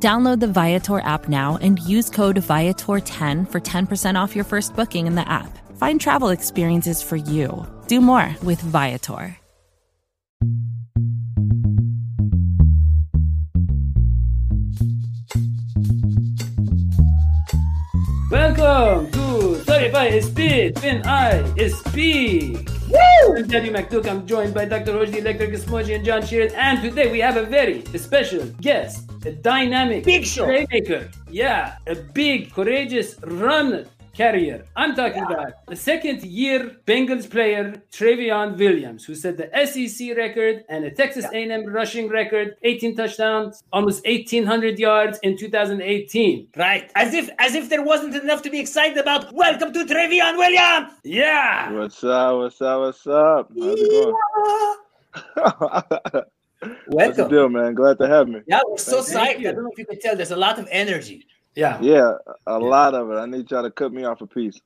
Download the Viator app now and use code Viator10 for 10% off your first booking in the app. Find travel experiences for you. Do more with Viator. Welcome to 35 Speed when I speak. Woo! I'm Daddy McDuck. I'm joined by Dr. Hoji, Electric Smoji, and John Sheeran. And today we have a very special guest, a dynamic Big show. playmaker. Yeah, a big, courageous run carrier. I'm talking about the second year Bengals player, Trayveon Williams, who set the SEC record and a Texas A&M rushing record, 18 touchdowns, almost 1,800 yards in 2018. Right. As if as if there wasn't enough to be excited about. Welcome to Trayveon Williams. Yeah! What's up? What's up? What's up? How's it going? What's the Welcome. deal, man? Glad to have me. Yeah, we're so Thank psyched. you. I don't know if you can tell. There's a lot of energy. Yeah. Yeah, a lot of it. I need y'all to cut me off a piece.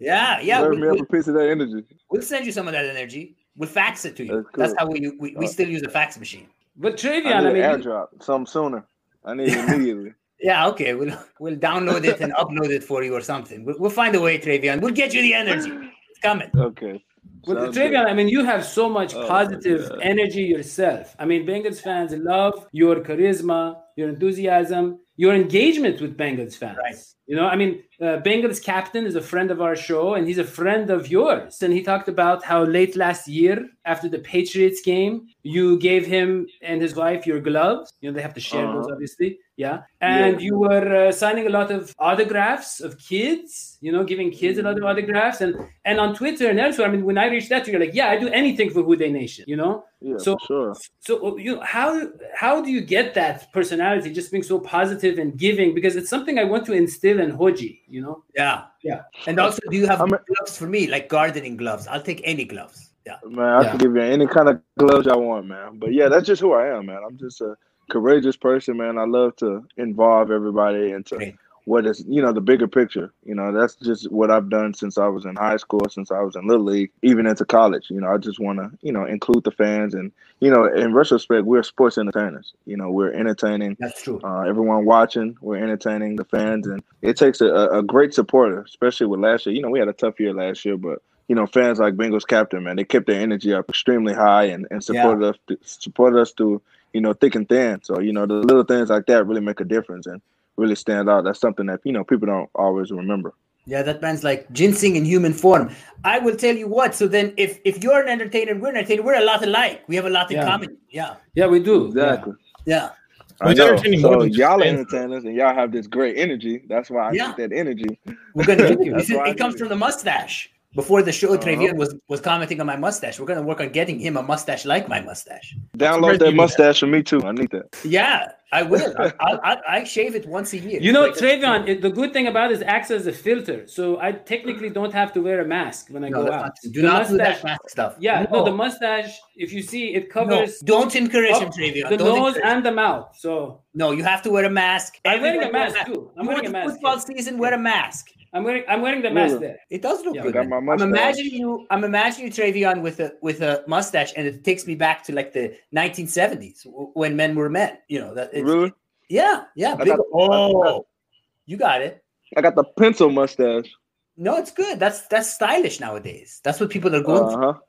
Yeah, yeah. Serve we, me we, up a piece of that energy. We'll send you some of that energy. We'll fax it to you. That's cool. That's how we we, we still use a fax machine. But Trayveon, I I, mean, an you- airdrop. Something sooner. I need it immediately. Yeah, okay. We'll we'll download it and upload it for you or something. We'll, we'll find a way, Trayveon. We'll get you the energy. It's coming. Okay. with Sounds Trayveon. I mean, you have so much Oh, positive God. energy yourself. I mean, Bengals fans love your charisma, your enthusiasm, your engagement with Bengals fans. Right. You know, I mean, uh, Bengals captain is a friend of our show, and he's a friend of yours. And he talked about how late last year, after the Patriots game, you gave him and his wife your gloves. You know, they have to share those, Uh-huh. obviously. Yeah. And Yeah. you were uh, signing a lot of autographs of kids, you know, giving kids a lot of autographs. And and on Twitter and elsewhere, I mean, when I reached out to you, you're like, yeah, I do anything for Who Dey Nation, you know? Yeah, So- sure. So you know, how how do you get that personality just being so positive and giving? Because it's something I want to instill in Hoji, you know? Yeah. Yeah. And also, do you have a- gloves for me, like gardening gloves? I'll take any gloves. Yeah. Man, I Yeah. can give you any kind of gloves I want, man. But yeah, that's just who I am, man. I'm just a courageous person, man. I love to involve everybody into what is, you know, the bigger picture. You know, that's just what I've done since I was in high school, since I was in Little League, even into college. You know, I just want to, you know, include the fans. And, you know, in retrospect, we're sports entertainers. You know, we're entertaining That's true. uh, everyone watching. We're entertaining the fans, and it takes a, a great supporter, especially with last year. You know, we had a tough year last year, but you know, fans like Bengals captain, man, they kept their energy up extremely high and, and supported us supported us through you know thick and thin. So you know, the little things like that really make a difference and really stand out. That's something that you know people don't always remember. Yeah, that man's like ginseng in human form. I will tell you what. So then, if if you're an entertainer, we're an entertainer. We're a lot alike. We have a lot in Yeah. common. Yeah, Yeah, we do. Exactly. yeah. I Who's know. entertaining So than y'all are entertainers, and y'all have this great energy. That's why I Yeah. get that energy. We're gonna. Thank you. this is, That's why I it comes from the mustache. Before the show, Uh-huh. Trayveon was was commenting on my mustache. We're gonna work on getting him a mustache like my mustache. Download that you did that. mustache for me too. I need that. Yeah, I will. I, I, I, I shave it once a year. You know, Like, Trayveon, it, the good thing about it is it acts as a filter. So I technically don't have to wear a mask when I No, go out. not, do The not do that mask stuff. Yeah, no. no, the mustache, if you see, it no, covers don't encourage him, up Trayveon. the Don't nose and the mouth. So No, you have to wear a mask. I'm wearing a Everybody mask wear too. I'm You wearing a mask. football season? Wear a mask. I'm wearing I'm wearing the mask there. It does look Yeah, good. got man. my I'm imagining you. I'm imagining you, Trayveon, with a with a mustache, and it takes me back to like the 1970s when men were men. You know that. It's, Really? Yeah, yeah. I big- got- oh, you got it. I got the pencil mustache. No, it's good. That's that's stylish nowadays. That's what people are going Uh for.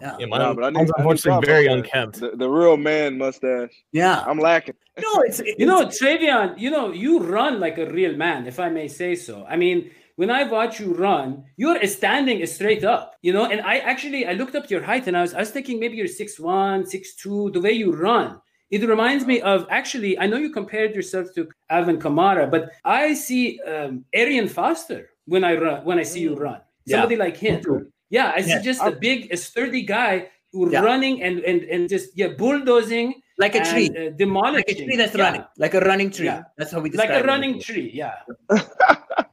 Yeah. Yeah, Nah, mine, but I need- mine's I need unfortunately very unkempt. The, the real man mustache. Yeah. I'm lacking. No, it's You know, Trayveon, you know, you run like a real man, if I may say so. I mean, when I watch you run, you're standing straight up, you know, and I actually I looked up your height and I was I was thinking maybe you're six one, six two. the way you run. It reminds me of actually, I know you compared yourself to Alvin Kamara, but I see um, Arian Foster when I run when I see you run. Yeah. Somebody like him. Yeah, I see Yeah. just a big, a sturdy guy who Yeah. running and and and just yeah bulldozing like a and, tree, uh, demolishing. like a tree that's Yeah. running, like a running tree. Yeah. That's how we describe. It. Like describe a it. running tree. Yeah.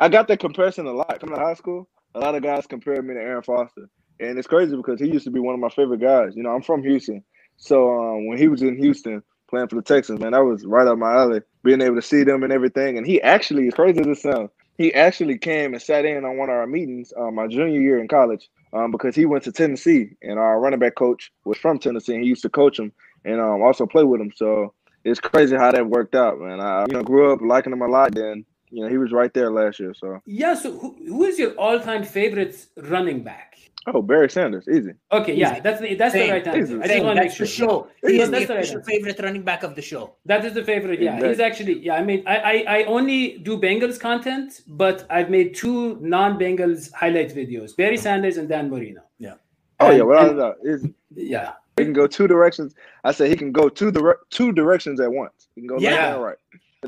I got that comparison a lot coming to high school. A lot of guys compared me to Arian Foster, and it's crazy because he used to be one of my favorite guys. You know, I'm from Houston, so um, when he was in Houston playing for the Texans, man, that was right up my alley. Being able to see them and everything, and he actually, crazy as it sounds, he actually came and sat in on one of our meetings uh, my junior year in college um, because he went to Tennessee, and our running back coach was from Tennessee, and he used to coach him and um, also play with him. So it's crazy how that worked out, man. I you know grew up liking him a lot. Then you know he was right there last year. So yeah. So who, who is your all-time favorite running back? Oh, Barry Sanders, easy. Okay, yeah, that's the that's Same. the right answer. Easy. I just want to make sure. show. He is the official right favorite running back of the show. That is the favorite. Yeah, exactly. he's actually. Yeah, I mean, I, I I only do Bengals content, but I've made two non-Bengals highlight videos: Barry Sanders and Dan Marino. Yeah. Oh and, yeah, without a doubt. Yeah. He can go two directions. I say he can go two dire- two directions at once. He can go yeah. left and right.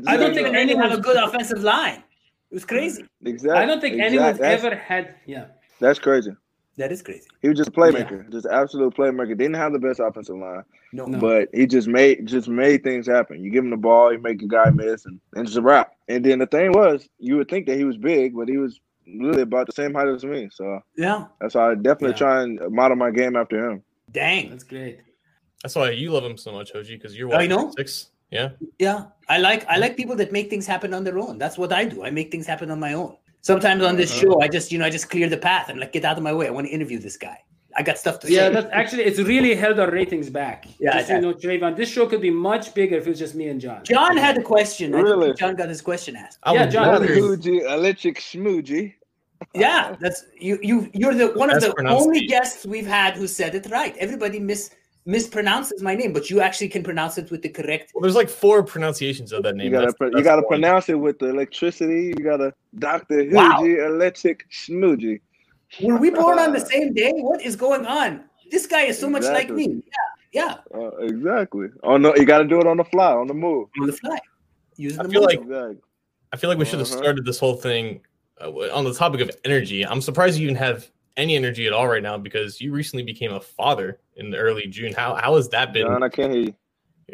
I don't think anyone have a good offensive line. It was crazy. Exactly. I don't think exactly. anyone's that's, ever had. Yeah. That's crazy. That is crazy. He was just a playmaker, yeah. just absolute playmaker. Didn't have the best offensive line, no, but he just made just made things happen. You give him the ball, he make a guy miss, and, and it's a wrap. And then the thing was, you would think that he was big, but he was really about the same height as me. So yeah, that's why I definitely yeah. try and model my game after him. Dang, that's great. That's why you love him so much, Hoji, because you're oh, what, I know six. Yeah, yeah. I like I like people that make things happen on their own. That's what I do. I make things happen on my own. Sometimes on this uh-huh. show, I just, you know, I just clear the path and like get out of my way. I want to interview this guy. I got stuff to yeah, say. Yeah, that's actually it's really held our ratings back. Yeah, just, you know, Trayvon, this show could be much bigger if it was just me and John. John had a question. Really? John got his question asked. yeah, John. Smoogie, electric smoogie. Yeah, that's you. You you're the one of the only guests we've had who said it right. Everybody miss mispronounces my name, but you actually can pronounce it with the correct. Well, there's like four pronunciations of that name. You gotta, that's, you gotta pronounce it with the electricity. You gotta Doctor wow. Electric Smoogie. Were we born on the same day? What is going on? This guy is so exactly. much like me. Yeah, yeah. Uh, exactly. Oh no, you gotta do it on the fly, on the move. On the fly. Using I feel like exactly. I feel like we should have uh-huh. started this whole thing uh, on the topic of energy. I'm surprised you even have any energy at all right now because you recently became a father in the early June. How how has that been? John, I can't hear you.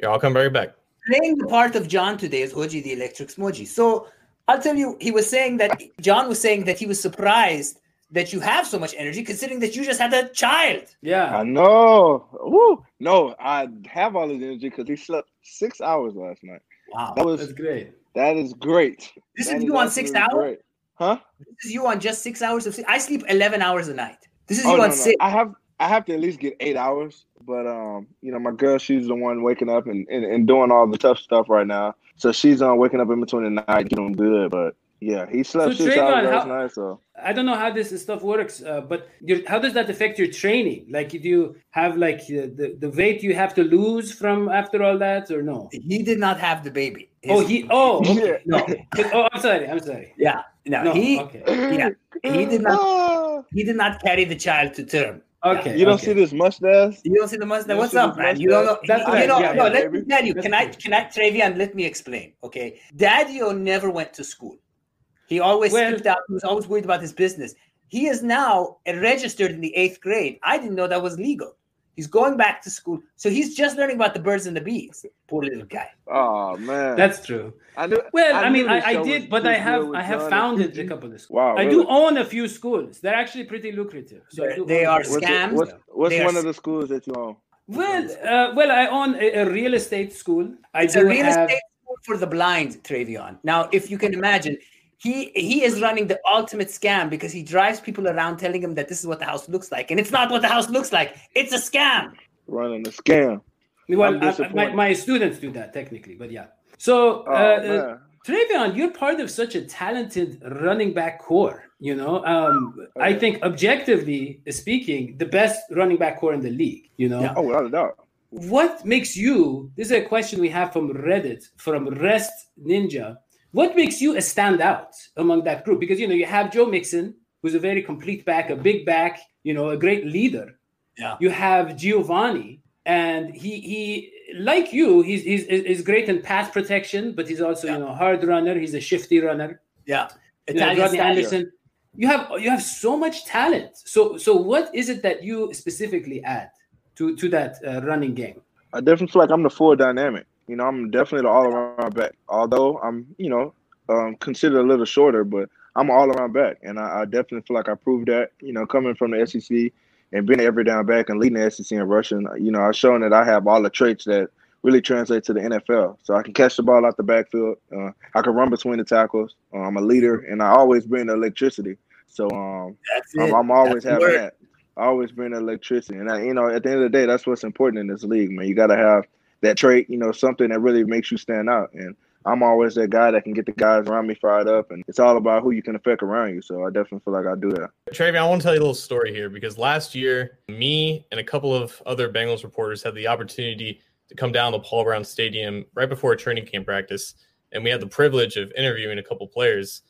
Yeah, I'll come right back. Playing the part of John today is Hoji the Electric Smoji. So I'll tell you, he was saying that John was saying that he was surprised that you have so much energy, considering that you just had a child. Yeah, I know. Woo. No, I have all this energy because he slept six hours last night. Wow, that was that's great. That is great. This that is you on six hours. Great. Huh? This is you on just six hours of sleep. I sleep eleven hours a night. This is oh, you no, on no. six. I have I have to at least get eight hours. But um, you know, my girl, she's the one waking up and, and, and doing all the tough stuff right now. So she's on uh, waking up in between the night, doing good. But yeah, he slept so six hours last night. So I don't know how this stuff works, uh, but how does that affect your training? Like, do you have like uh, the the weight you have to lose from after all that, or no? He did not have the baby. His, oh, he. Oh, okay. no. oh, I'm sorry. I'm sorry. Yeah. No, no he. Okay. Yeah. He did not. Ah. He did not carry the child to term. Okay. You don't okay. see this mustache? You don't see the mustache? What's up, man? You don't know. That's you, right. know, yeah, no, yeah, let me tell you. Can I, can I, Trayveon, let me explain, okay? Daddy-O never went to school. He always well, skipped out. He was always worried about his business. He is now registered in the eighth grade. I didn't know that was legal. He's going back to school, so he's just learning about the birds and the bees. Poor little guy. Oh man, that's true. I knew, well, I, I mean, I, I did, but I have I have founded a couple of schools. Wow, I do own a few schools. They're actually pretty lucrative. So they are scams. What's, what's one of the schools that you own? Well, uh, well, I own a, a, real estate school. I it's do a real have... estate school for the blind, Trayveon. Now, if you can imagine, he he is running the ultimate scam because he drives people around telling them that this is what the house looks like, and it's not what the house looks like. It's a scam. Running a scam. Well, I, my, my students do that technically, but yeah. So, oh, uh, Trayveon, you're part of such a talented running back corps. You know, um, oh, I think objectively speaking, the best running back corps in the league. You know, yeah. oh, without a doubt. What makes you? This is a question we have from Reddit from Rest Ninja. What makes you a standout among that group? Because you know you have Joe Mixon, who's a very complete back, a big back, you know, a great leader. Yeah. You have Giovani, and he he like you, he's he's, he's great in pass protection, but he's also yeah. you know hard runner. He's a shifty runner. Yeah. Italian you know, Anderson. You have you have so much talent. So so what is it that you specifically add to to that uh, running game? I definitely feel like I'm the full dynamic. You know, I'm definitely the all around back. Although I'm, you know, um, considered a little shorter, but I'm all around back, and I, I, definitely feel like I proved that. You know, coming from the SEC and being every down back and leading the SEC in rushing, you know, I've shown that I have all the traits that really translate to the NFL. So I can catch the ball out the backfield. Uh, I can run between the tackles. Uh, I'm a leader, and I always bring the electricity. So um, I'm, I'm, always that's having that. I always bring the electricity, and I, you know, at the end of the day, that's what's important in this league, man. You got to have that trait, you know, something that really makes you stand out. And I'm always that guy that can get the guys around me fired up, and it's all about who you can affect around you. So I definitely feel like I do that. Trayveon, I want to tell you a little story here because last year, me and a couple of other Bengals reporters had the opportunity to come down to Paul Brown Stadium right before a training camp practice, and we had the privilege of interviewing a couple players.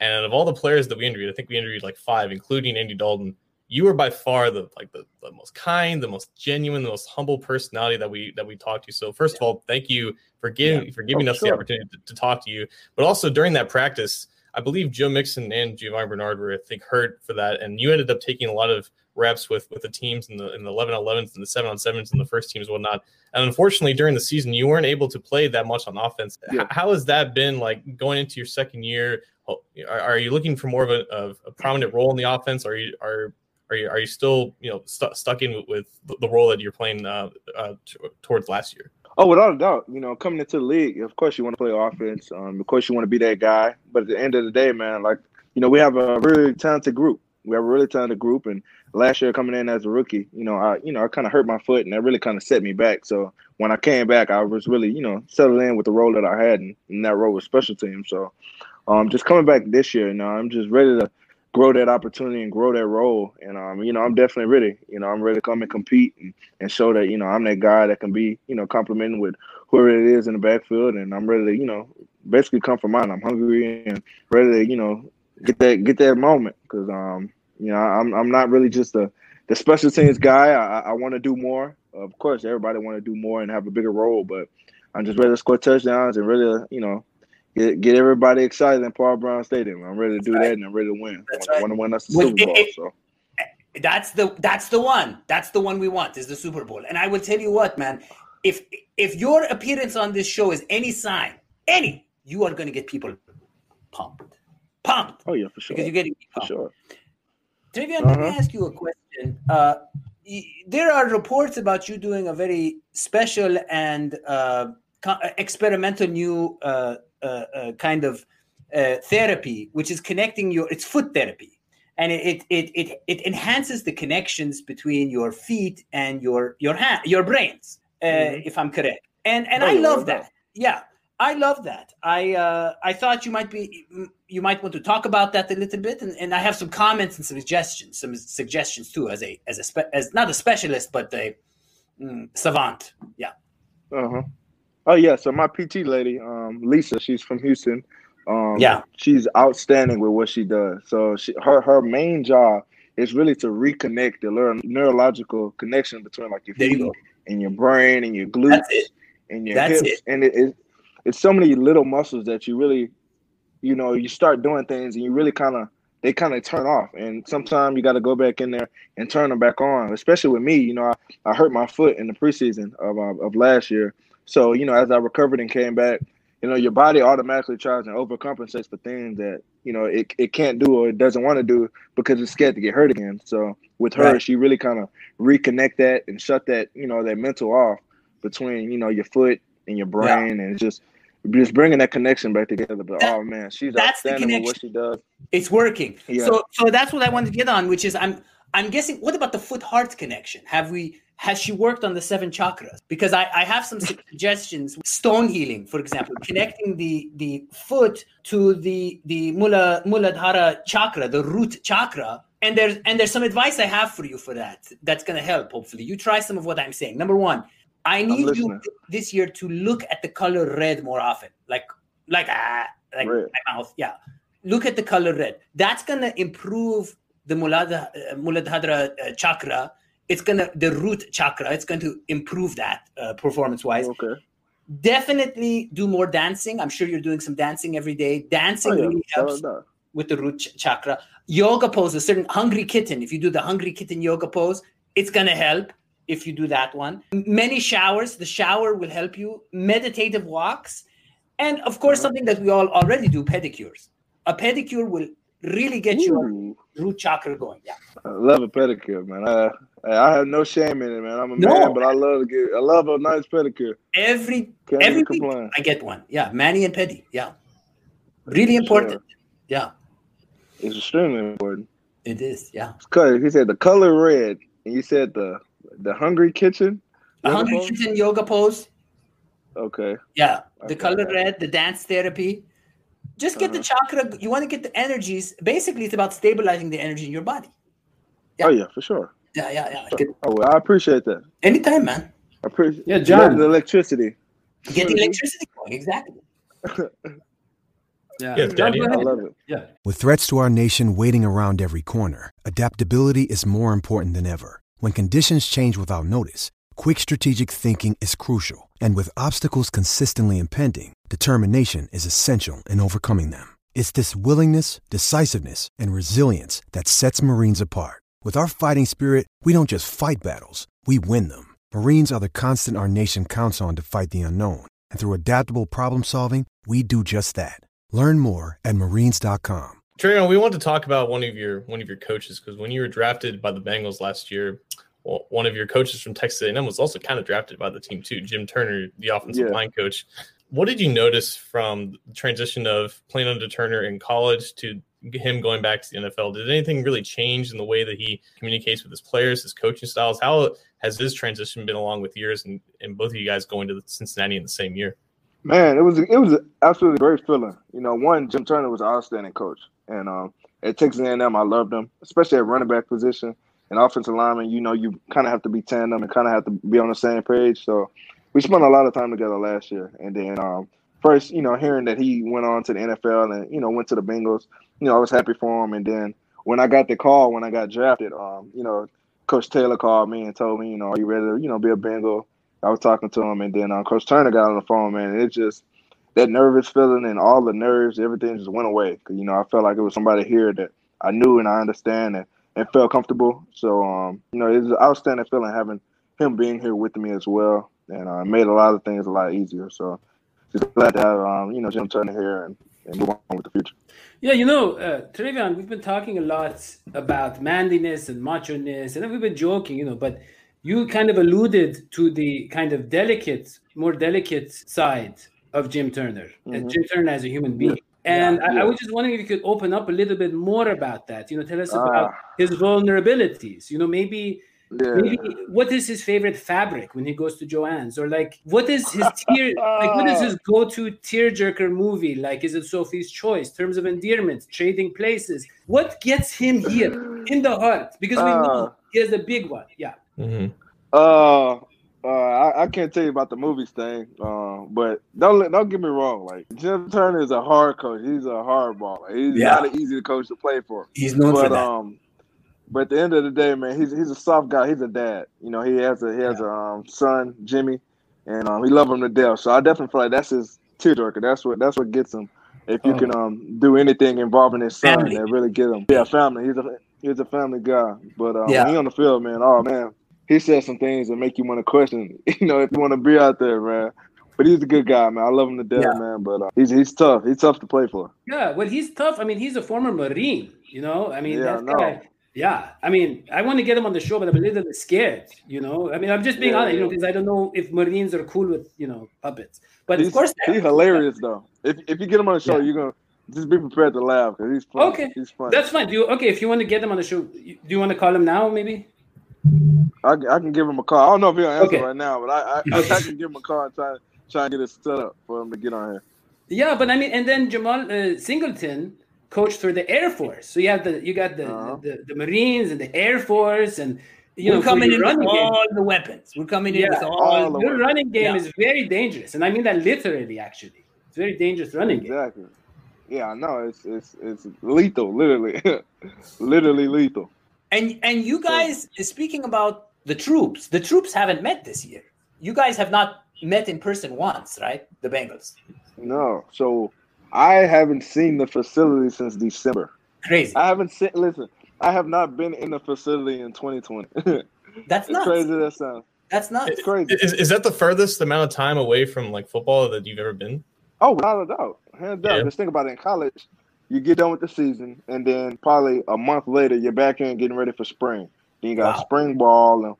And of all the players that we interviewed, I think we interviewed like five, including Andy Dalton. You are by far the like the, the most kind, the most genuine, the most humble personality that we that we talked to. So first of all, thank you for giving yeah. for giving oh, us sure. the opportunity to, to talk to you. But also during that practice, I believe Joe Mixon and Giovani Bernard were, I think, hurt for that, and you ended up taking a lot of reps with with the teams in the in the 11 11s and the 7 on 7s and the first teams and whatnot. And unfortunately, during the season, you weren't able to play that much on offense. Yeah. How has that been like going into your second year? Are, are you looking for more of a, of a prominent role in the offense? Are you are are you are you still you know st- stuck in with, the role that you're playing uh, uh, t- towards last year? Oh, without a doubt. You know, coming into the league, of course you want to play offense. Um, of course you want to be that guy. But at the end of the day, man, like you know, we have a really talented group. We have a really talented group, and last year coming in as a rookie, you know, I you know I kind of hurt my foot, and that really kind of set me back. So when I came back, I was really you know settled in with the role that I had, and, and that role was special team. So, um, just coming back this year, you know, I'm just ready to grow that opportunity and grow that role. And um, you know, I'm definitely ready. You know, I'm ready to come and compete and, and show that you know I'm that guy that can be you know complimenting with whoever it is in the backfield, and I'm ready to you know basically come for mine. I'm hungry and ready to you know get that get that moment because um you know, I'm I'm not really just a the special teams guy. I, I want to do more. Of course, everybody want to do more and have a bigger role, but I'm just ready to score touchdowns and really, you know, get get everybody excited in Paul Brown Stadium. I'm ready to do right. that and I'm ready to win. That's I want to win us the Super Bowl. So that's the that's the one. That's the one we want is the Super Bowl. And I will tell you what, man, if if your appearance on this show is any sign, any, you are going to get people pumped, pumped. Oh yeah, for sure. Because you're getting pumped. for sure. Trayveon, uh-huh. let me uh-huh. ask you a question. Uh, there are reports about you doing a very special and uh, experimental new uh, uh, uh kind of uh, therapy, which is connecting your. It's foot therapy, and it it it it enhances the connections between your feet and your your hand, your brains, mm-hmm. if I'm correct. And and I love that. Yeah. I love that. I uh, I thought you might be you might want to talk about that a little bit, and, and I have some comments and suggestions, some suggestions too, as a as a spe- as not a specialist but a mm, savant. Yeah. Uh huh. Oh yeah. So my PT lady, um, Lisa, she's from Houston. Um, yeah. She's outstanding with what she does. So she, her her main job is really to reconnect the neurological connection between like your feet and your brain and your glutes and your That's hips, it. and it, it it's so many little muscles that you really, you know, you start doing things and you really kind of they kind of turn off. And sometimes you got to go back in there and turn them back on. Especially with me, you know, I, I hurt my foot in the preseason of uh, of last year. So you know, as I recovered and came back, you know, your body automatically tries and overcompensates for things that you know it, it can't do or it doesn't want to do because it's scared to get hurt again. So with her, right. she really kind of reconnect that and shut that you know that mental off between you know your foot and your brain, yeah. and just just bringing that connection back together. But that, oh man, she's that's the connection. what she does. It's working. Yeah. So so that's what I wanted to get on, which is I'm I'm guessing. What about the foot heart connection? Have we has she worked on the seven chakras? Because I, I have some suggestions. Stone healing, for example, connecting the the foot to the the mula muladhara chakra, the root chakra. And there's and there's some advice I have for you for that. That's gonna help. Hopefully, you try some of what I'm saying. Number one, I need you this year to look at the color red more often, like like ah, like red. my mouth. Yeah, look at the color red. That's gonna improve the Muladhara, uh, Muladhara uh, chakra. It's gonna the root chakra. It's going to improve that uh, performance wise. Okay. Definitely do more dancing. I'm sure you're doing some dancing every day. Dancing oh, yeah. really helps with the root ch- chakra. Yoga pose, a certain hungry kitten. If you do the hungry kitten yoga pose, it's gonna help if you do that one. Many showers, the shower will help you. Meditative walks, and of course, something that we all already do pedicures. A pedicure will really get Ooh. your root chakra going. Yeah. I love a pedicure, man. I I have no shame in it, man. I'm a no. man, but I love to get I love a nice pedicure. Every Can't every I get one. Yeah, Manny and Petty. Yeah. Really important. Sure. Yeah. It's extremely important. It is, yeah. Because he said the color red, and you said the the hungry kitchen. The hungry pose? kitchen yoga pose. Okay. Yeah, the okay. color red, the dance therapy. Just get uh-huh. the chakra. You want to get the energies. Basically, it's about stabilizing the energy in your body. Yeah. Oh yeah, for sure. Yeah, yeah, yeah. Sure. Oh, well, I appreciate that. Anytime, man. I appreciate. Yeah, John. The electricity. Get the electricity going. Exactly. yeah, yeah Daddy, I love it. Yeah. With threats to our nation waiting around every corner, adaptability is more important than ever. When conditions change without notice, quick strategic thinking is crucial. And with obstacles consistently impending, determination is essential in overcoming them. It's this willingness, decisiveness, and resilience that sets Marines apart. With our fighting spirit, we don't just fight battles, we win them. Marines are the constant our nation counts on to fight the unknown. And through adaptable problem solving, we do just that. Learn more at marines.com. Trayon, we want to talk about one of your one of your coaches because when you were drafted by the Bengals last year, well, one of your coaches from Texas A&M was also kind of drafted by the team too, Jim Turner, the offensive yeah. line coach. What did you notice from the transition of playing under Turner in college to him going back to the NFL? Did anything really change in the way that he communicates with his players, his coaching styles? How has this transition been along with years and, and both of you guys going to Cincinnati in the same year? Man, it was it was absolutely great feeling. You know, one Jim Turner was an outstanding coach, and um, at Texas A&M, I loved him, especially at running back position and offensive lineman. You know, you kind of have to be tandem and kind of have to be on the same page. So we spent a lot of time together last year, and then um, first, you know, hearing that he went on to the NFL and you know went to the Bengals, you know, I was happy for him. And then when I got the call when I got drafted, um, you know, Coach Taylor called me and told me, you know, are you ready to, you know, be a Bengal? I was talking to him, and then um, Coach Turner got on the phone, man. And it just that nervous feeling and all the nerves, everything just went away. Cause you know, I felt like it was somebody here that I knew and I understand and, and felt comfortable. So, um, you know, it's an outstanding feeling having him being here with me as well, and uh, made a lot of things a lot easier. So, just glad to have um, you know Jim Turner here and, and move on with the future. Yeah, you know, uh, Trayveon, we've been talking a lot about manliness and macho ness, and we've been joking, you know, but you kind of alluded to the kind of delicate, more delicate side of Jim Turner, mm-hmm. Jim Turner as a human being. And yeah, I, yeah. I, was just wondering if you could open up a little bit more about that. You know, tell us about uh, his vulnerabilities. You know, maybe yeah. maybe what is his favorite fabric when he goes to Joanne's, or like what is his tear like what is his go-to tearjerker movie? Like, is it Sophie's Choice? Terms of Endearment, Trading Places. What gets him here in the heart? Because we uh, know he has a big one. Yeah. Mm-hmm. Uh, uh, I, I, can't tell you about the movies thing, uh, but don't don't get me wrong. Like Jim Turner is a hard coach. He's a hard baller. He's yeah. not an easy coach to play for. He's known but, for that. Um, but at the end of the day, man, he's he's a soft guy. He's a dad. You know, he has a he has yeah. a um, son, Jimmy, and um, he love him to death. So I definitely feel like that's his tearjerker. That's what that's what gets him. If you oh. can um do anything involving his son family. that really get him. Yeah, family. He's a he's a family guy. But um, yeah. he on the field, man. Oh man, he said some things that make you want to question, you know, if you want to be out there, man. But he's a good guy, man. I love him to death, yeah. man. But uh, he's he's tough. He's tough to play for. Yeah, well, he's tough. I mean, he's a former Marine. You know, I mean, yeah, that no. guy. Yeah, I mean, I want to get him on the show, but I'm a little bit scared. You know, I mean, I'm just being yeah, honest, you know, because I don't know if Marines are cool with you know puppets. But he's, of course, he's hilarious though. If if you get him on the show, you're gonna just be prepared to laugh because he's funny. Okay, he's funny. That's fine. Do you, okay if you want to get him on the show? Do you want to call him now, maybe? I, I can give him a call. I don't know if he'll answer okay. right now, but I I, I, can give him a call and try try and get it set up for him to get on here. Yeah, but I mean, and then Jemal uh, Singleton coached for the Air Force, so you have the you got the, uh-huh. the, the Marines and the Air Force, and you We're know coming in with all game. the weapons. We're coming in yeah, with all, all the your running game yeah. is very dangerous, and I mean that literally. Actually, it's very dangerous running exactly. game. Exactly. Yeah, I know. It's it's it's lethal, literally, literally lethal. And and you guys, speaking about the troops, the troops haven't met this year. You guys have not met in person once, right? The Bengals. No. So I haven't seen the facility since December. Crazy. I haven't seen. Listen, I have not been in the facility in 2020. That's not crazy. That sounds. That's not it's crazy. Is, is that the furthest amount of time away from like football that you've ever been? Oh, without a doubt, hands down. Yeah. Just think about it. In college, you get done with the season, and then probably a month later, you're back in getting ready for spring. Then you got wow. spring ball and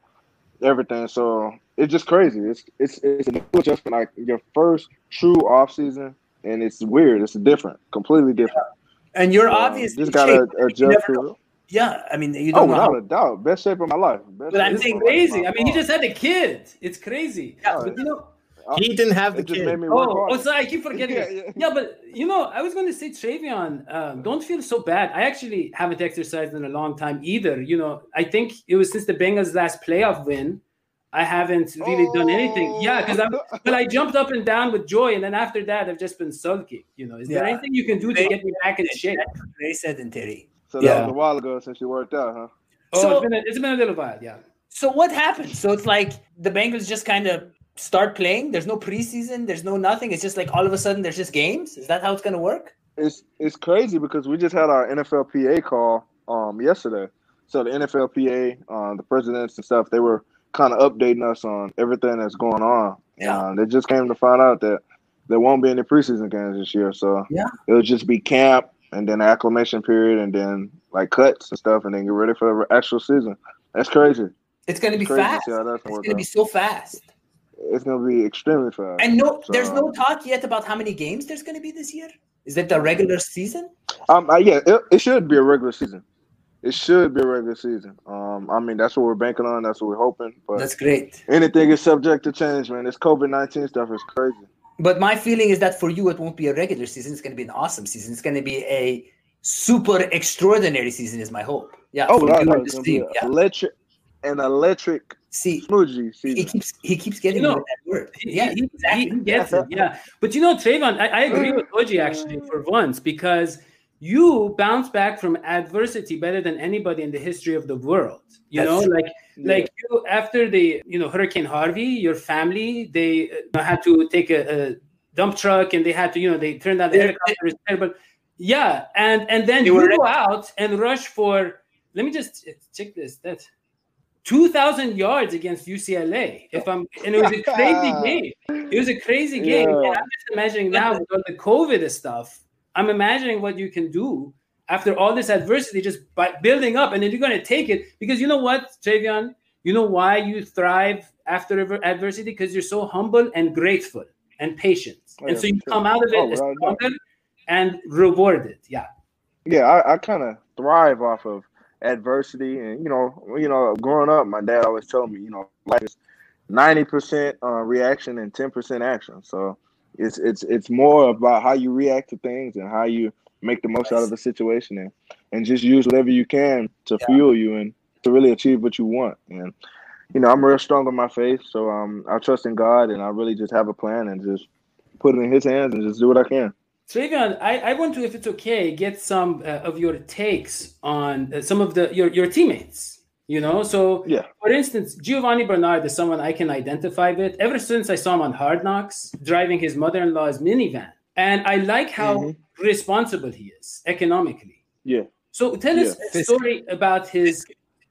everything. So it's just crazy. It's it's it's a new adjustment. Like your first true off season, and it's weird. It's different, completely different. Yeah. And you're so obviously just gotta adjust to. Yeah, I mean, you oh, don't oh, without a doubt, best shape of my life. Best but I'm saying crazy. I mean, he just had a kid. It's crazy. Yeah, but you know, he didn't have the kid. Oh, oh, sorry, I keep forgetting. yeah, yeah. yeah, but you know, I was going to say, Trayveon, um, don't feel so bad. I actually haven't exercised in a long time either. You know, I think it was since the Bengals' last playoff win. I haven't really oh. done anything. Yeah, because I'm. But I jumped up and down with joy, and then after that, I've just been sulking. You know, is yeah. there anything you can do to get me back in shape? Very sedentary. So that yeah. was a while ago since you worked out, huh? Oh, so, it's been a, it's been a little while, yeah. So what happened? So it's like the Bengals just kind of start playing? There's no preseason. There's no nothing. It's just like all of a sudden there's just games. Is that how it's going to work? It's it's crazy because we just had our NFLPA call um yesterday. So the NFLPA, uh, the presidents and stuff, they were kind of updating us on everything that's going on. Yeah. Uh, they just came to find out that there won't be any preseason games this year. So yeah, it'll just be camp and then acclimation period and then like cuts and stuff and then get ready for the actual season. That's crazy. It's going to be fast. It's going to be so fast it's going to be extremely fast. And no, so, there's no talk yet about how many games there's going to be this year. Is it the regular season? Um, uh, yeah, it, it, should be a regular season. It should be a regular season. Um, I mean, that's what we're banking on. That's what we're hoping. But that's great. Anything is subject to change, man. This COVID nineteen stuff is crazy. But my feeling is that for you, it won't be a regular season. It's going to be an awesome season. It's going to be a super extraordinary season. Is my hope. Yeah. Oh, no, no, it's yeah. electric, an electric See, Smoogie he keeps he keeps getting you know, that word. Yeah, he, exactly. he gets it. Yeah, but you know, Trayvon, I, I agree with Oji actually for once because you bounce back from adversity better than anybody in the history of the world. You That's, know, like yeah. like you after the you know Hurricane Harvey, your family they uh, had to take a, a, dump truck and they had to you know they turned down the helicopter. But yeah, and and then you, you go out and rush for. Let me just check this. That 2,000 yards against UCLA. If I'm, and it was a crazy game. It was a crazy game. Yeah. I'm just imagining now with all the COVID stuff. I'm imagining what you can do after all this adversity, just by building up, and then you're going to take it because you know what, Trayveon, you know why you thrive after adversity because you're so humble and grateful and patient, oh, and so you come out of it oh, stronger and rewarded. Yeah. Yeah, I, I kind of thrive off of adversity and you know you know growing up my dad always told me you know life is 90% uh, reaction and 10% action. So it's it's it's more about how you react to things and how you make the most out of the situation and and just use whatever you can to yeah. fuel you and to really achieve what you want. And you know i'm real strong on my faith. So um i trust in god and i really just have a plan and just put it in his hands and just do what i can Trayveon, I, I want to, if it's okay, get some uh, of your takes on uh, some of the your, your teammates. You know, so yeah. For instance, Giovani Bernard is someone I can identify with. Ever since I saw him on Hard Knocks driving his mother-in-law's minivan, and I like how mm-hmm. responsible he is economically. Yeah. So tell yeah. us a story about his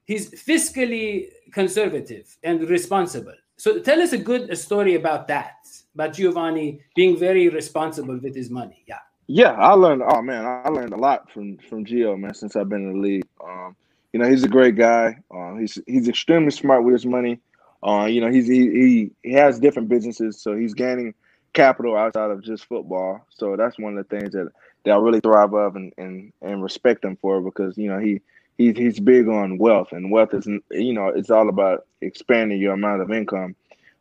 he's fiscally conservative and responsible. So tell us a good story about that about Giovani being very responsible with his money. Yeah. Yeah, I learned. Oh man, I learned a lot from from Gio, man, since I've been in the league. Um, you know, he's a great guy. Uh, he's he's extremely smart with his money. Uh, you know, he's he, he he has different businesses, so he's gaining capital outside of just football. So that's one of the things that, that I really thrive of and, and and respect him for because you know he he's he's big on wealth and wealth is you know it's all about expanding your amount of income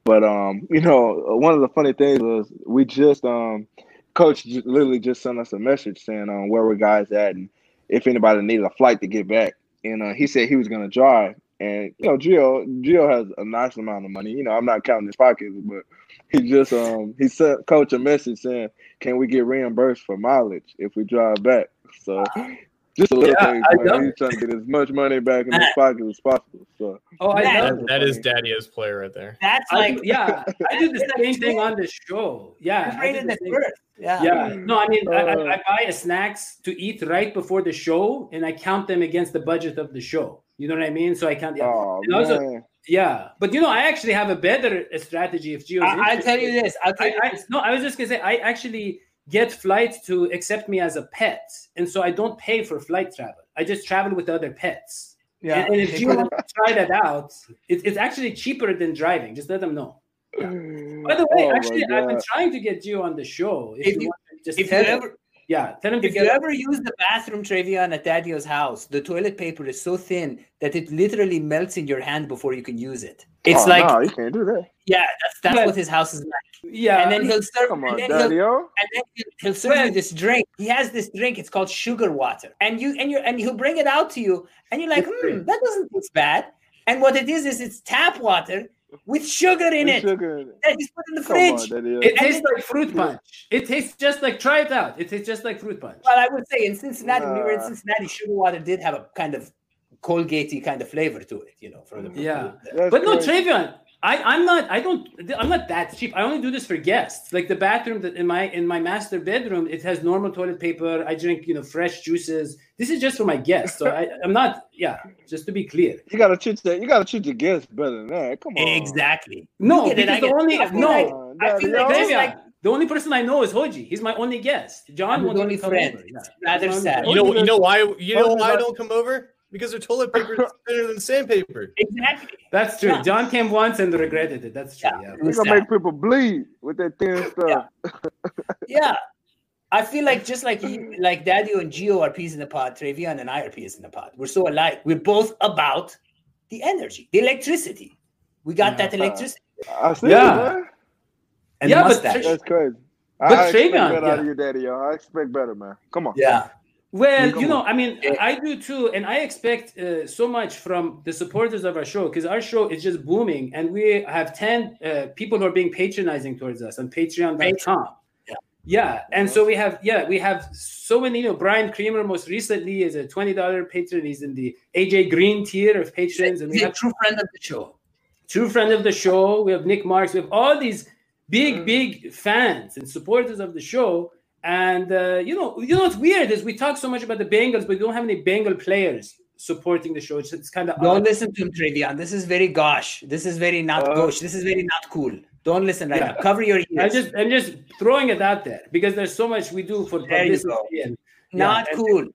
but um, you know, one of the funny things was we just um, coach literally just sent us a message saying um where were guys at and if anybody needed a flight to get back. And uh, he said he was gonna drive. And you know, Gio Gio has a nice amount of money. You know, I'm not counting his pockets, but he just um he sent coach a message saying, "Can we get reimbursed for mileage if we drive back?" So just a little yeah, thing, man. He's trying to get as much money back in his pocket as possible. So, oh, I know that, that is daddy as player right there. That's like, yeah, I do the same thing on the show. Yeah, I did the first. Yeah. yeah. No, I mean, uh, I, I, buy snacks to eat right before the show, and I count them against the budget of the show. You know what I mean? So I count. Yeah. Oh, also, yeah, but you know, I actually have a better strategy if Gio. I, will tell you this. I'll tell you I, I, no, I was just gonna say, I actually get flights to accept me as a pet, and so I don't pay for flight travel. I just travel with other pets. Yeah. And, and if you want to try that out, it, it's actually cheaper than driving. Just let them know. Yeah. Hmm. By the way, oh actually, I've been trying to get you on the show. If, if you, you just if you ever, yeah, tell him if you ever use the bathroom Trayveon at Daddy's house, the toilet paper is so thin that it literally melts in your hand before you can use it. It's oh, like no, you can't do that. Yeah, that's that's yeah. what his house is like. Yeah, and then he'll serve. Come on, and then Daddy, he'll, and then he'll, he'll serve well, you this drink. He has this drink. It's called sugar water, and you and you and he'll bring it out to you, and you're like, hmm, that doesn't taste bad. And what it is is it's tap water with sugar in with it. Sugar That is put in the fridge. On, it tastes like fruit punch. It tastes just like try it out. It tastes just like fruit punch. Well, I would say in Cincinnati, nah. we were in Cincinnati, sugar water did have a kind of Colgatey kind of flavor to it, you know, for the yeah. But no, Trayveon, I, I'm not. I don't. I'm not that cheap. I only do this for guests. Like the bathroom that in my in my master bedroom, it has normal toilet paper. I drink you know fresh juices. This is just for my guests. So I, I'm not. Yeah, just to be clear. You gotta treat that. You gotta treat your guests better than that. Come on. Exactly. No, because the only no. Like, I feel like, like the only person I know is Hoji. He's my only guest. John won't only friend. Over. Yeah. Rather sad. You know. You know why? You know why I don't come over? Because their toilet paper is better than sandpaper. Exactly. That's true. Yeah. John came once and regretted it. That's true. Yeah. yeah. You're gonna make people bleed with that thin stuff. Yeah. yeah. I feel like just like you, like Daddy and Gio are peas in the pod, Trayveon and I are peas in the pod. We're so alike. We're both about the energy, the electricity. We got that electricity. I see yeah. It, and yeah, but that's crazy. But I, expect better out of you, Daddy. Yo. I expect better, man. Come on. Yeah. Well, you know, I mean, I do too, and I expect uh, so much from the supporters of our show because our show is just booming, and we have ten uh, people who are being patronizing towards us on Patreon.com. Yeah. yeah, and so we have, yeah, we have so many. You know, Brian Creamer most recently is a twenty dollar patron. He's in the AJ Green tier of patrons, and we have a true friend of the show. True friend of the show. We have Nick Marks. We have all these big, mm. big fans and supporters of the show and uh, you know, you know what's weird is we talk so much about the Bengals, but we don't have any Bengal players supporting the show. It's, it's kind of don't odd. listen to him, Trayveon. This is very gosh. This is very not uh, gosh. This is very not cool. Don't listen right yeah. now. Cover your ears. I'm just I'm just throwing it out there because there's so much we do for publicity and not yeah, cool.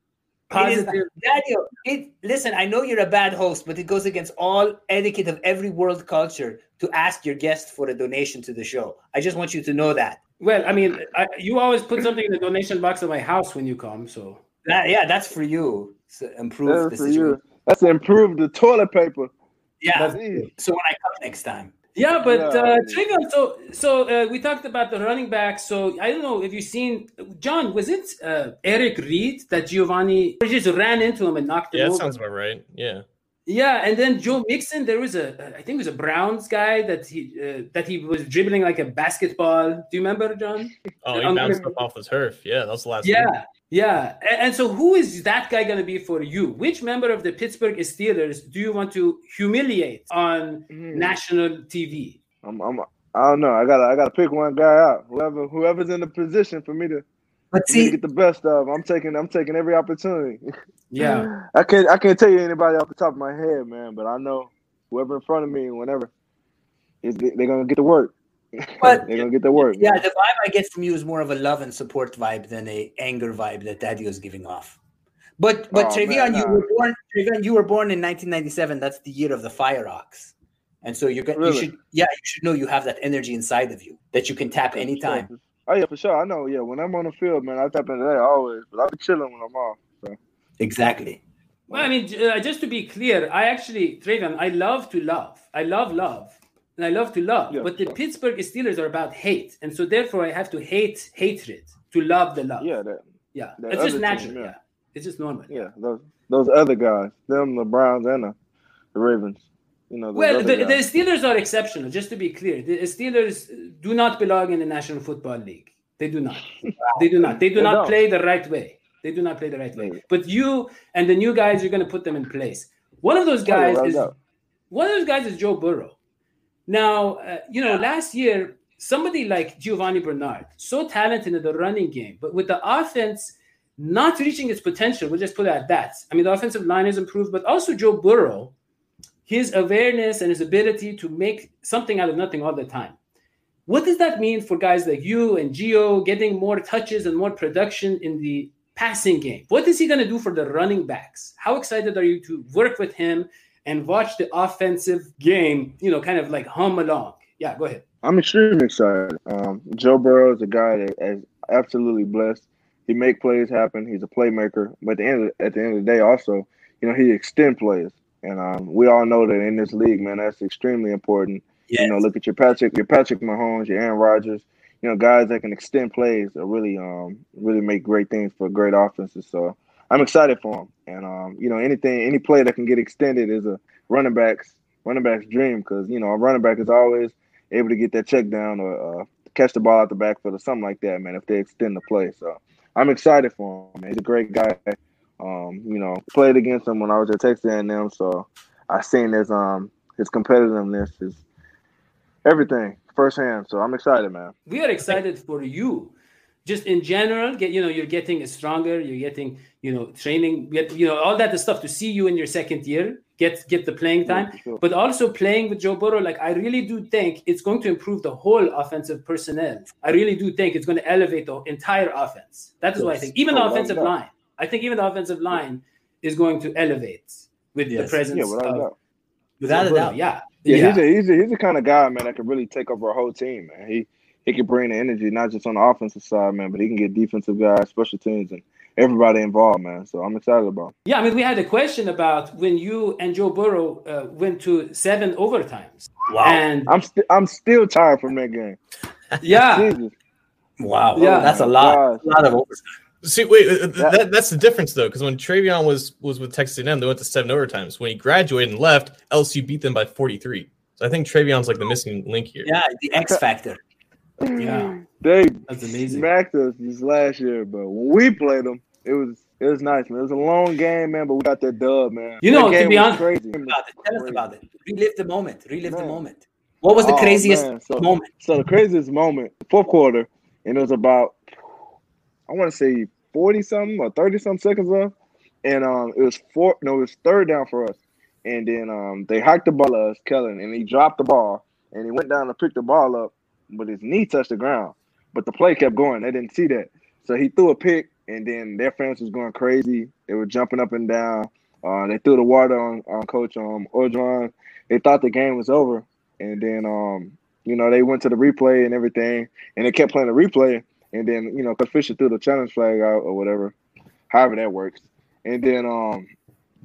Positive. It Daniel, it, listen, I know you're a bad host, but it goes against all etiquette of every world culture to ask your guest for a donation to the show. I just want you to know that. Well, I mean, I, you always put something in the donation box of my house when you come, so that, yeah, that's for you. To improve that's the situation. You. That's to improve the toilet paper. Yeah. So when I come next time. Yeah, but uh, Trayvon, so so uh, we talked about the running back. So I don't know if you've seen John. Was it uh, Eric Reed that Giovani just ran into him and knocked him? Yeah, that over? sounds about right. Yeah. Yeah, and then Joe Mixon, there was a, I think it was a Browns guy that he uh, that he was dribbling like a basketball. Do you remember, John? Oh, he bounced up off his turf. Yeah, that was the last. Yeah, week. yeah. And, and, so, who is that guy going to be for you? Which member of the Pittsburgh Steelers do you want to humiliate on mm. national TV? I'm, I'm, I don't know. I gotta, I gotta pick one guy out. Whoever, whoever's in the position for me to but see, get the best of. I'm taking I'm taking every opportunity. Yeah, I can't I can't tell you anybody off the top of my head, man. But I know whoever in front of me, whenever, they're gonna get to work. But they're gonna get to work. Yeah, man. the vibe I get from you is more of a love and support vibe than a anger vibe that Daddy was giving off. But but oh, Trayveon, nah. you were born. Trayveon, you were born in 1997. That's the year of the Fire Ox. And so you're gonna, really? you should, yeah, you should know you have that energy inside of you that you can tap anytime. Oh yeah, for sure. I know. Yeah, when I'm on the field, man, I tap into that always. But I be chilling when I'm off. So. Exactly. Well, I mean, uh, just to be clear, I actually, Trayvon, I love to love. I love love, and I love to love. Yeah, but the sure. Pittsburgh Steelers are about hate, and so therefore I have to hate hatred to love the love. Yeah, that. Yeah, that it's just natural. Team, yeah. yeah. it's just normal. Yeah, those those other guys, them, the Browns and the, the Ravens. You know, well, the, the, Steelers are exceptional. Just to be clear, the Steelers do not belong in the National Football League. They do not. They do not. They do they not don't. play the right way. They do not play the right way. But you and the new guys, you're going to put them in place. One of those guys is one of those guys is Joe Burrow. Now, uh, you know, last year somebody like Giovani Bernard, so talented in the running game, but with the offense not reaching its potential, we'll just put it at that. I mean, the offensive line has improved, but also Joe Burrow his awareness and his ability to make something out of nothing all the time. What does that mean for guys like you and Gio getting more touches and more production in the passing game? What is he going to do for the running backs? How excited are you to work with him and watch the offensive game, you know, kind of like hum along? Yeah, go ahead. I'm extremely excited. Um, Joe Burrow is a guy that is absolutely blessed. He make plays happen. He's a playmaker. But at the end of, at the end of the day, also, you know, he extend plays. And um, we all know that in this league, man, that's extremely important. Yes. You know, look at your Patrick, your Patrick Mahomes, your Aaron Rodgers. You know, guys that can extend plays or really, um, really make great things for great offenses. So I'm excited for him. And um, you know, anything, any play that can get extended is a running back's running back's dream because you know a running back is always able to get that check down or uh, catch the ball out the backfield or something like that, man. If they extend the play, so I'm excited for him. Man. He's a great guy. Um, you know, played against him when I was at Texas A&M, so I seen his um his competitiveness, his everything firsthand. So I'm excited, man. We are excited for you. Just in general, get you know, you're getting stronger, you're getting, you know, training, get, you know, all that stuff to see you in your second year, get get the playing time, yeah, sure. but also playing with Joe Burrow. Like I really do think it's going to improve the whole offensive personnel. I really do think it's going to elevate the entire offense. That is yes. what I think. Even oh, the offensive line. I think even the offensive line is going to elevate with yes. the presence yeah, without of, a doubt. Without a doubt, yeah. Yeah, yeah. He's, a, he's, a, he's the kind of guy, man, that can really take over a whole team, man. He he can bring the energy not just on the offensive side, man, but he can get defensive guys, special teams, and everybody involved, man. So I'm excited about. Yeah, I mean, we had a question about when you and Joe Burrow uh, went to seven overtimes. Wow, and I'm st- I'm still tired from that game. Yeah. Wow. Yeah, that's a lot. A lot of overtime. See, wait, uh, uh, that, that's the difference though, because when Trayveon was was with Texas A&M, they went to seven overtimes. When he graduated and left, LSU beat them by forty three. So I think Trayveon's like the missing link here. Yeah, the X factor. Yeah, they that's amazing. Smacked us this last year, but when we played them, it was it was nice, man. It was a long game, man, but we got that dub, man. You know, to be honest, crazy. About it. Tell us about it. Relive the moment. Relive man. the moment. What was the oh, craziest so, moment? So the craziest moment, fourth quarter, and it was about I want to say 40 something or 30 something seconds left. And um, it was four, no, it was third down for us. And then um, they hiked the ball at us, Kellen, and he dropped the ball and he went down to pick the ball up, but his knee touched the ground. But the play kept going. They didn't see that. So he threw a pick, and then their fans was going crazy. They were jumping up and down. Uh, they threw the water on, on Coach um, Orgeron. They thought the game was over. And then, um, you know, they went to the replay and everything, and they kept playing the replay. And then, you know, Coach Fisher threw the challenge flag out or whatever, however that works. And then um,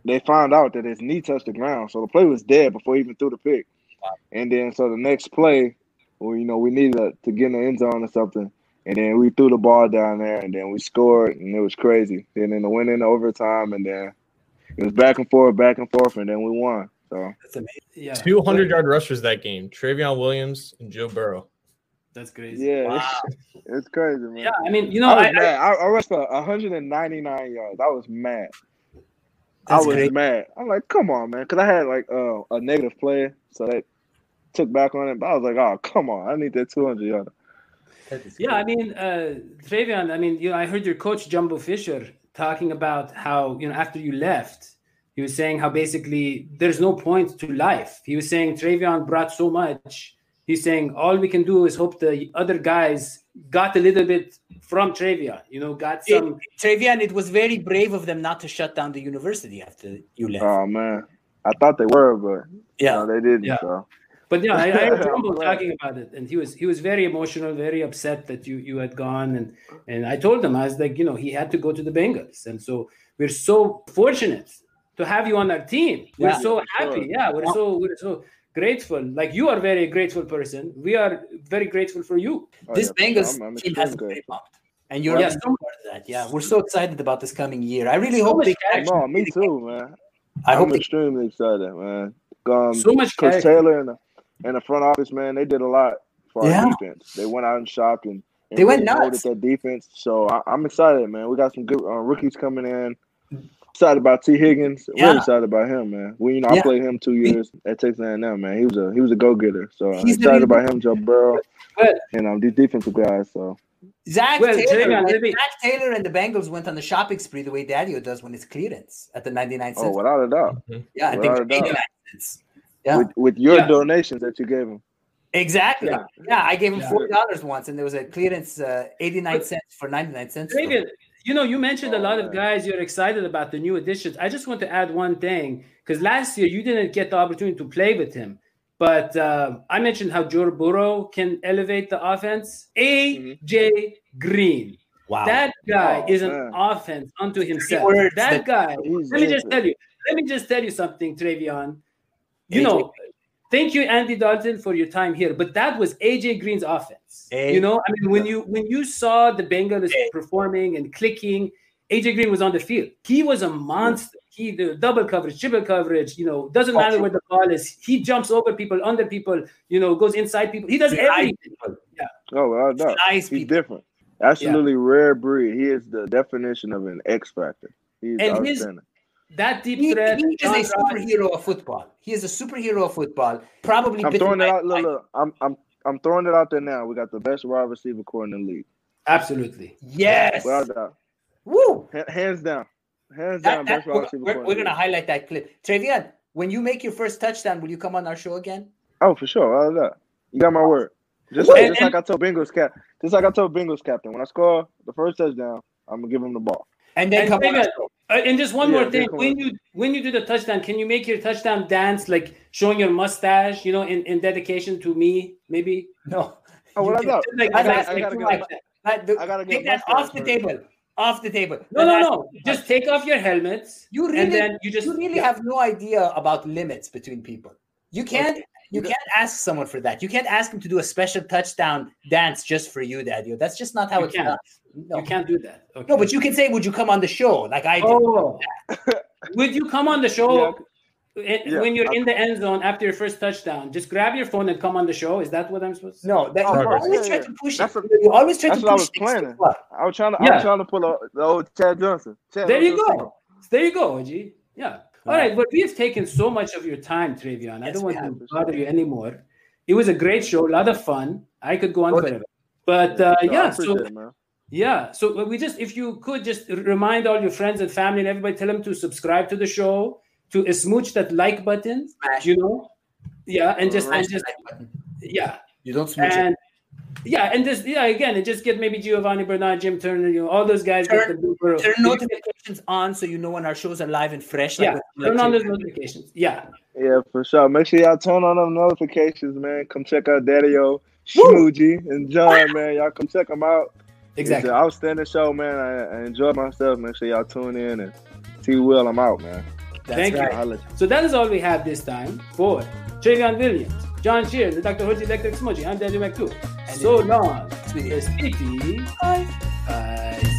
they found out that his knee touched the ground. So the play was dead before he even threw the pick. And then so the next play, well, you know, we needed to, to get in the end zone or something. And then we threw the ball down there and then we scored and it was crazy. And Then in went win in overtime and then it was back and forth, back and forth, and then we won. So that's amazing. Yeah. 200 yard rushers that game. Trayveon Williams and Joe Burrow. That's crazy. Yeah, wow. it's, crazy, man. Yeah, I mean, you know, I, was I, mad. I, I rushed for 199 yards. I was mad. I was crazy. mad. I'm like, come on, man, because I had like uh, a negative play, so they took back on it. But I was like, oh, come on, I need that 200 yards. Yeah, I mean, uh, Trayveon. I mean, you know, I heard your coach Jimbo Fisher talking about how you know after you left, he was saying how basically there's no point to life. He was saying Trayveon brought so much he's saying all we can do is hope the other guys got a little bit from Trayveon, you know, got some. It, and it was very brave of them not to shut down the university after you left. Oh, man. I thought they were, but yeah, you know, they didn't. Yeah. So. But yeah, I, I heard Jimbo talking about it, and he was he was very emotional, very upset that you you had gone, and and I told him I was like, you know, he had to go to the Bengals, and so we're so fortunate to have you on our team. We're yeah, so happy, sure. yeah, we're so we're so grateful. Like you are very grateful person. We are very grateful for you. Oh, this yeah. Bengals I'm, I'm team has very pumped. And you're yes, part of that. Yeah, we're so excited about this coming year. I really so hope they can. No, me too, man. I I'm hope extremely they... excited, man. Um, so much Chris Taylor and the, and the front office, man, they did a lot for yeah. our defense. They went out and shopped and, and they went nuts. That defense. So I, am excited, man. We got some good uh, rookies coming in excited about Tee Higgins. Yeah. Really excited about him, man. We, you know, yeah. I played him two years at Texas A&M, man. He was a he was a go getter. So I'm excited about him, Joe Burrow, and um these defensive guys. So Zac well, Taylor, Zac Taylor and the Bengals went on the shopping spree the way Daddy does when it's clearance at the 99 cents. Oh, without a doubt. Mm-hmm. Yeah, I without think 99 cents. Yeah. With, with your yeah. donations that you gave him. Exactly. Yeah, yeah I gave him forty dollars once, and there was a clearance uh, eighty nine cents for ninety nine cents. David, you know, you mentioned oh, a lot of guys you're excited about the new additions. I just want to add one thing because last year you didn't get the opportunity to play with him. But uh, I mentioned how Joe Burrow can elevate the offense. AJ mm-hmm. Green. Wow. That guy oh, is an man. offense unto himself. That guy, let me just tell you, let me just tell you something, Trayveon. You AJ. know, thank you, Andy Dalton, for your time here. But that was AJ Green's offense. You know, I mean, when you when you saw the Bengals performing and clicking, AJ Green was on the field. He was a monster he the double coverage, triple coverage, you know, doesn't matter where the ball is. He jumps over people, under people, you know, goes inside people. He does everything. Yeah. Oh, well, no. Nice He's people. different. Absolutely yeah. rare breed. He is the definition of an X factor. He's and his, that deep he, threat. He is a superhero of football. He is a superhero of football. Probably. I'm throwing it out. Look, look, I'm, I'm, I'm throwing it out there now. We got the best wide receiver corps in the league. Absolutely. Yes. Well Woo. Hands down. Hands down, that, we're, we're, we're, gonna highlight that clip. Trayveon, when you make your first touchdown, will you come on our show again? Oh, for sure. I love that. You got my word. Just, like, just like I told Bengals cap, just like I told Bengals captain, when I score the first touchdown, I'm gonna give him the ball. And then and come on. Uh, and just one yeah, more thing, when you when you do the touchdown, can you make your touchdown dance like showing your mustache? You know, in, in dedication to me, maybe. No. Oh, what I got? Like, I, gotta, I, gotta, like, I gotta take that off the first. table off the table. No, no, no. Just take off your helmets. You really, and then you just you really yeah. have no idea about limits between people. You can't okay. you can't ask someone for that. You can't ask him to do a special touchdown dance just for you, Daddy. That's just not how you it's done. No. You can't do that. Okay. No, but you can say, "Would you come on the show?" Like I did. Oh. Would you come on the show? Yeah yeah, when you're in the end zone after your first touchdown, just grab your phone and come on the show. Is that what I'm supposed to? No, that, you always try to push it. You always try to push. That's What I was planning. I was trying to. Yeah. I was trying to pull a, the old Chad Johnson. Chad there you go. There you go, OG. Yeah. All right, but we have taken so much of your time, Trayveon. Yes, I don't want to bother you anymore. It was a great show, a lot of fun. I could go on forever, but uh, yeah. So. It, yeah, so we just if you could just remind all your friends and family and everybody, tell them to subscribe to the show to smooch that like button, Smash. you know, yeah, and just and just yeah, you don't smooch and, it. Yeah, and just yeah, again, and just get maybe Giovani Bernard, Jim Turner, you know, all those guys. Turn, turn notifications on so you know when our shows are live and fresh. Yeah, like turn on those notifications. Yeah. Yeah, for sure. Make sure y'all turn on them notifications, man. Come check out Daddy O, Smoogie, and John, man. Y'all come check them out. Exactly. It's an outstanding show, man. I, I enjoyed myself. Make sure y'all tune in and see Will. I'm out, man. That's Thank right. you. So that is all we have this time for Trayveon Williams, John Shear, the Dr. Hoji Electric Smudgy. I'm Daddy McToo. So long. Speedy. Bye.